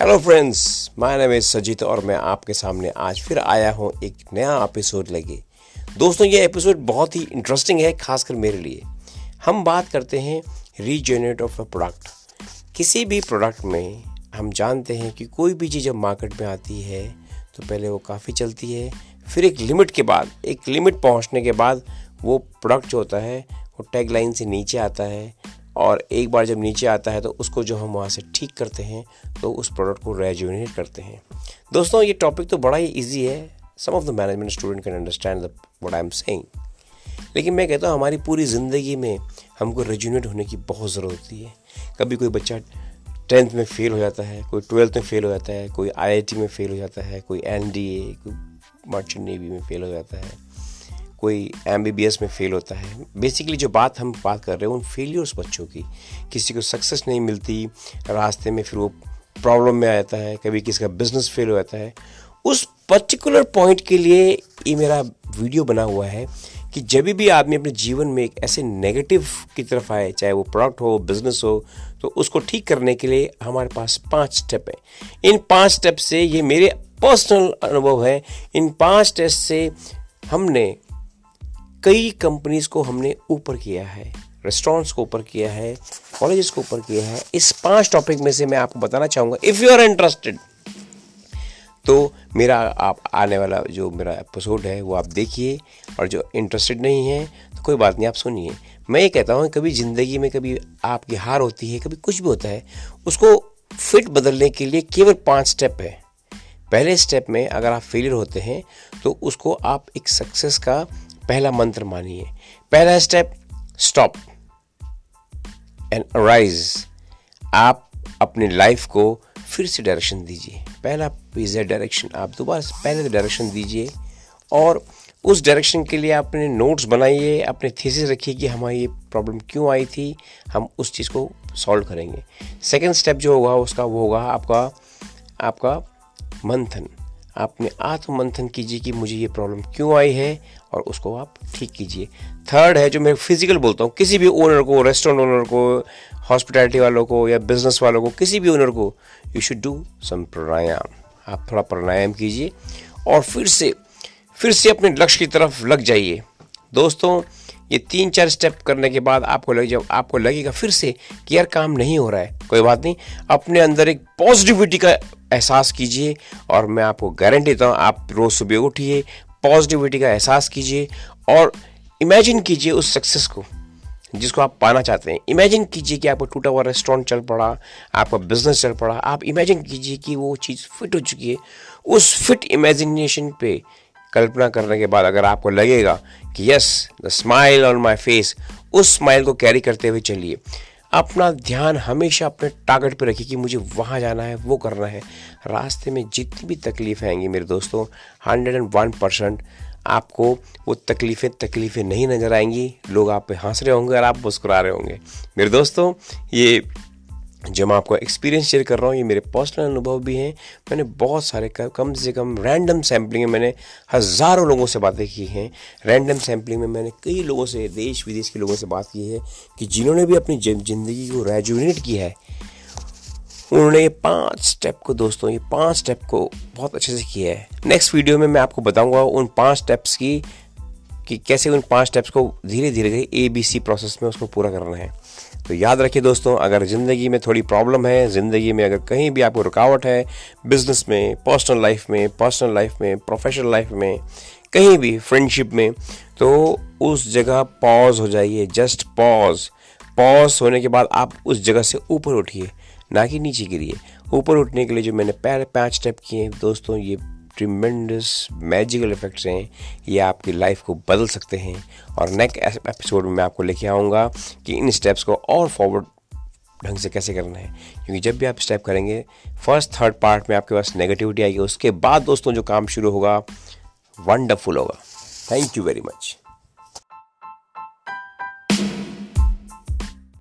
Hello friends my name is Sajeet और मैं आपके सामने आज फिर आया हूँ एक नया एपिसोड लेके। दोस्तों, ये एपिसोड बहुत ही इंटरेस्टिंग है, खासकर मेरे लिए। हम बात करते हैं रीजनरेट ऑफ़ अ प्रोडक्ट किसी भी प्रोडक्ट में हम जानते हैं कि कोई भी चीज़ जब मार्केट में आती है तो पहले वो काफ़ी चलती है। फिर एक लिमिट के बाद, एक लिमिट पहुँचने के बाद वो प्रोडक्ट जो होता है, वो टैग लाइन से नीचे आता है। और एक बार जब नीचे आता है तो उसको जो हम वहाँ से ठीक करते हैं तो उस प्रोडक्ट को रेजुनेट करते हैं। दोस्तों, ये टॉपिक तो बड़ा ही ईजी है। Some of the management student can understand what I am saying लेकिन मैं कहता हूँ, हमारी पूरी ज़िंदगी में हमको रेजुनेट होने की बहुत ज़रूरत होती है। कभी कोई बच्चा टेंथ में फेल हो जाता है, कोई ट्वेल्थ में फेल हो जाता है, कोई आईआईटी में फेल हो जाता है, कोई एनडीए कोई मर्चेंट नेवी में फेल हो जाता है। कोई एमबीबीएस में फेल होता है। बेसिकली जो बात हम बात कर रहे हैं, उन फेलियर्स बच्चों की। किसी को सक्सेस नहीं मिलती, रास्ते में फिर वो प्रॉब्लम में आ जाता है, कभी किसी का बिज़नेस फेल हो जाता है। उस पर्टिकुलर पॉइंट के लिए ये मेरा वीडियो बना हुआ है कि जब भी आदमी अपने जीवन में एक ऐसे नेगेटिव की तरफ़ आए, चाहे वो प्रोडक्ट हो बिज़नेस हो तो उसको ठीक करने के लिए हमारे पास पाँच स्टेप हैं। इन पाँच स्टेप से ये मेरे पर्सनल अनुभव है। इन पाँच स्टेप से हमने कई कंपनीज़ को हमने ऊपर किया है रेस्टोरेंट्स को ऊपर किया है कॉलेजेस को ऊपर किया है। इस पाँच टॉपिक में से मैं आपको बताना चाहूँगा इफ़ यू आर इंटरेस्टेड तो मेरा आप आने वाला जो मेरा एपिसोड है, वो आप देखिए, और जो इंटरेस्टेड नहीं है तो कोई बात नहीं, आप सुनिए। मैं ये कहता हूँ, कभी ज़िंदगी में कभी आपकी हार होती है, कभी कुछ भी होता है, उसको फिट बदलने के लिए केवल पाँच स्टेप है। पहले स्टेप में अगर आप फेलियर होते हैं तो उसको आप एक सक्सेस का पहला मंत्र मानिए। पहला स्टेप स्टॉप एंड अराइज आप अपनी लाइफ को फिर से डायरेक्शन दीजिए। पहला इज़ डायरेक्शन आप दोबारा पहले डायरेक्शन दीजिए और उस डायरेक्शन के लिए आपने नोट्स बनाइए, अपने थीसिस रखिए कि हमारी ये प्रॉब्लम क्यों आई थी, हम उस चीज़ को सॉल्व करेंगे। सेकेंड स्टेप जो होगा, उसका वो होगा आपका आपका मंथन। आपने आत्म मंथन कीजिए कि मुझे ये प्रॉब्लम क्यों आई है और उसको आप ठीक कीजिए। थर्ड है जो मैं फ़िज़िकल बोलता हूँ, किसी भी ओनर को रेस्टोरेंट ओनर को हॉस्पिटैलिटी वालों को या बिज़नेस वालों को, किसी भी ओनर को you should do some pranayama आप थोड़ा प्राणायाम कीजिए और फिर से फिर से अपने लक्ष्य की तरफ़ लग जाइए। दोस्तों, ये तीन चार स्टेप करने के बाद आपको लग, जब आपको लगेगा फिर से कि यार काम नहीं हो रहा है, कोई बात नहीं। अपने अंदर एक पॉजिटिविटी का एहसास कीजिए और मैं आपको गारंटी देता हूँ, आप रोज़ सुबह उठिए पॉजिटिविटी का एहसास कीजिए और इमेजिन कीजिए उस सक्सेस को, जिसको आप पाना चाहते हैं। इमेजिन कीजिए कि आपका टूटा हुआ रेस्टोरेंट चल पड़ा, आपका बिज़नेस चल पड़ा। आप इमेजिन कीजिए कि वो चीज़ फिट हो चुकी है। उस फिट इमेजिनेशन पे कल्पना करने के बाद अगर आपको लगेगा कि yes the smile on my face उस स्माइल को कैरी करते हुए चलिए। अपना ध्यान हमेशा अपने टारगेट पर रखिए कि मुझे वहाँ जाना है, वो करना है। रास्ते में जितनी भी तकलीफ़ें आएँगी मेरे दोस्तों हंड्रेड एंड वन परसेंट आपको वो तकलीफ़ें तकलीफ़ें नहीं नज़र आएँगी। लोग आप पे हंस रहे होंगे और आप मुस्कुरा रहे होंगे। मेरे दोस्तों, ये जो मैं आपको एक्सपीरियंस शेयर कर रहा हूँ, ये मेरे पर्सनल अनुभव भी हैं। मैंने बहुत सारे कम से कम रैंडम सैम्पलिंग में मैंने हज़ारों लोगों से बातें की हैं। रैंडम सैम्पलिंग में मैंने कई लोगों से देश विदेश के लोगों से बात की है कि जिन्होंने भी अपनी ज़िंदगी को रेजुनेट किया है। उन्होंने ये पाँच स्टेप को दोस्तों, ये पाँच स्टेप को बहुत अच्छे से किया है। नेक्स्ट वीडियो में मैं आपको बताऊँगा उन पाँच स्टेप्स की कि कैसे उन पाँच स्टेप्स को धीरे धीरे धीरे ए बी सी प्रोसेस में उसको पूरा करना है। तो याद रखिए दोस्तों, अगर ज़िंदगी में थोड़ी प्रॉब्लम है, ज़िंदगी में अगर कहीं भी आपको रुकावट है बिज़नेस में पर्सनल लाइफ में पर्सनल लाइफ में प्रोफेशनल लाइफ में, कहीं भी फ्रेंडशिप में तो उस जगह पॉज हो जाइए जस्ट पॉज पॉज होने के बाद आप उस जगह से ऊपर उठिए, ना कि नीचे गिरिए। ऊपर उठने के लिए जो मैंने पहले पाँच स्टेप किए दोस्तों, ये ट्रिमेंडस मैजिकल इफेक्ट्स हैं, ये आपकी लाइफ को बदल सकते हैं। और नेक्स्ट एपिसोड में मैं आपको लेके आऊँगा कि इन स्टेप्स को और फॉरवर्ड ढंग से कैसे करना है। क्योंकि जब भी आप स्टेप करेंगे फ़र्स्ट थर्ड पार्ट में आपके पास नेगेटिविटी आएगी। उसके बाद दोस्तों जो काम शुरू होगा वंडरफुल होगा। Thank you very much